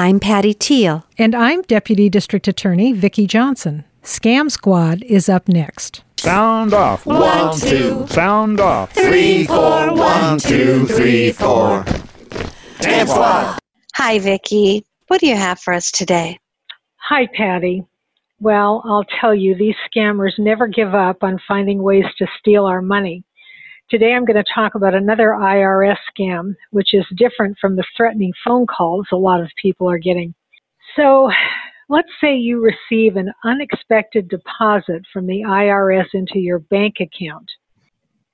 I'm Patty Teal. And I'm Deputy District Attorney Vicki Johnson. Scam Squad is up next. Sound off. One, two. Sound off. Three, four. One, two, three, four. Scam Squad. Hi, Vicki. What do you have for us today? Hi, Patty. Well, I'll tell you, these scammers never give up on finding ways to steal our money. Today I'm going to talk about another IRS scam, which is different from the threatening phone calls a lot of people are getting. So let's say you receive an unexpected deposit from the IRS into your bank account.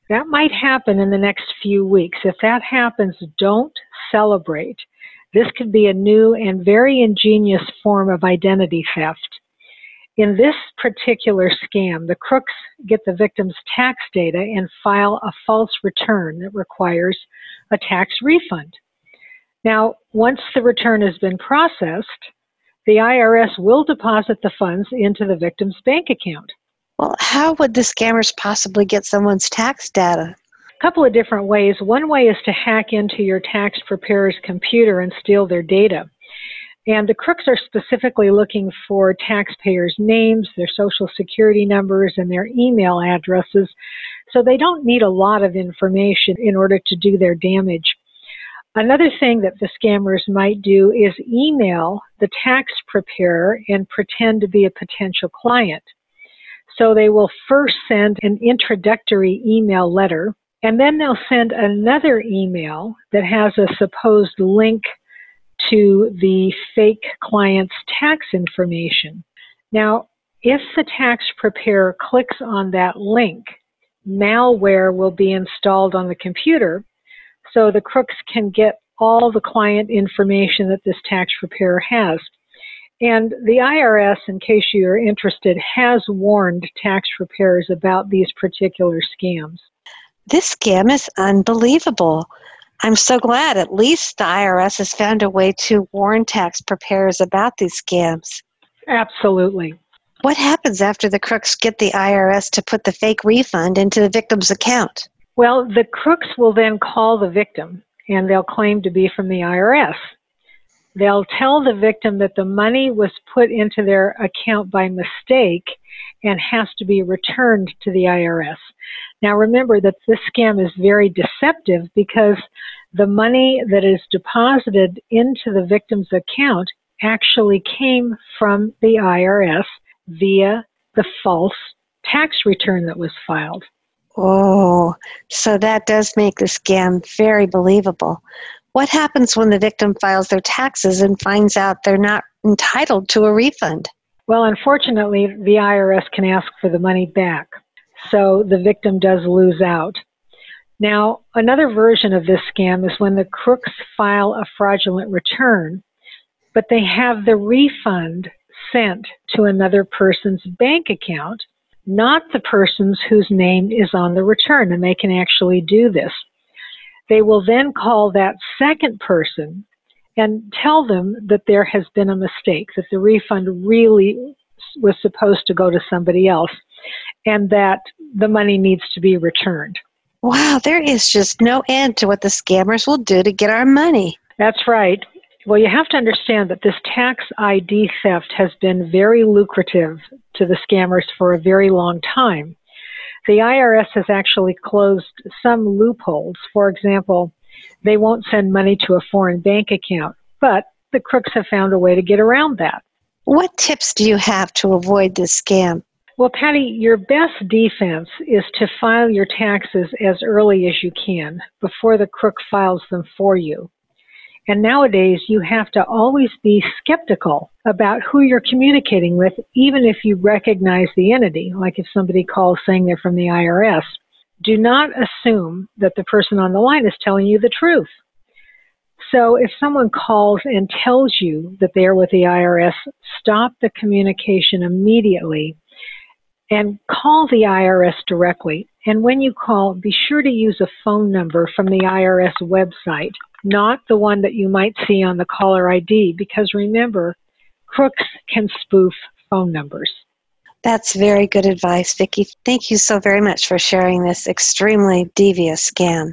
That might happen in the next few weeks. If that happens, don't celebrate. This could be a new and very ingenious form of identity theft. In this particular scam, the crooks get the victim's tax data and file a false return that requires a tax refund. Now, once the return has been processed, the IRS will deposit the funds into the victim's bank account. Well, how would the scammers possibly get someone's tax data? A couple of different ways. One way is to hack into your tax preparer's computer and steal their data. And the crooks are specifically looking for taxpayers' names, their social security numbers, and their email addresses. So they don't need a lot of information in order to do their damage. Another thing that the scammers might do is email the tax preparer and pretend to be a potential client. So they will first send an introductory email letter, and then they'll send another email that has a supposed link to the fake client's tax information. Now, if the tax preparer clicks on that link, malware will be installed on the computer so the crooks can get all the client information that this tax preparer has. And the IRS, in case you're interested, has warned tax preparers about these particular scams. This scam is unbelievable. I'm so glad at least the IRS has found a way to warn tax preparers about these scams. Absolutely. What happens after the crooks get the IRS to put the fake refund into the victim's account? Well, the crooks will then call the victim and they'll claim to be from the IRS. They'll tell the victim that the money was put into their account by mistake and has to be returned to the IRS. Now remember that this scam is very deceptive because the money that is deposited into the victim's account actually came from the IRS via the false tax return that was filed. Oh, so that does make the scam very believable. What happens when the victim files their taxes and finds out they're not entitled to a refund? Well, unfortunately, the IRS can ask for the money back, so the victim does lose out. Now, another version of this scam is when the crooks file a fraudulent return, but they have the refund sent to another person's bank account, not the person's whose name is on the return, and they can actually do this. They will then call that second person and tell them that there has been a mistake, that the refund really was supposed to go to somebody else, and that the money needs to be returned. Wow, there is just no end to what the scammers will do to get our money. That's right. Well, you have to understand that this tax ID theft has been very lucrative to the scammers for a very long time. The IRS has actually closed some loopholes. For example, they won't send money to a foreign bank account. But the crooks have found a way to get around that. What tips do you have to avoid this scam? Well, Patty, your best defense is to file your taxes as early as you can before the crook files them for you. And nowadays, you have to always be skeptical about who you're communicating with, even if you recognize the entity, like if somebody calls saying they're from the IRS do not assume that the person on the line is telling you the truth. So if someone calls and tells you that they are with the IRS, stop the communication immediately and call the IRS directly. And when you call, be sure to use a phone number from the IRS website, not the one that you might see on the caller ID, because remember, crooks can spoof phone numbers. That's very good advice, Vicki. Thank you so very much for sharing this extremely devious scam.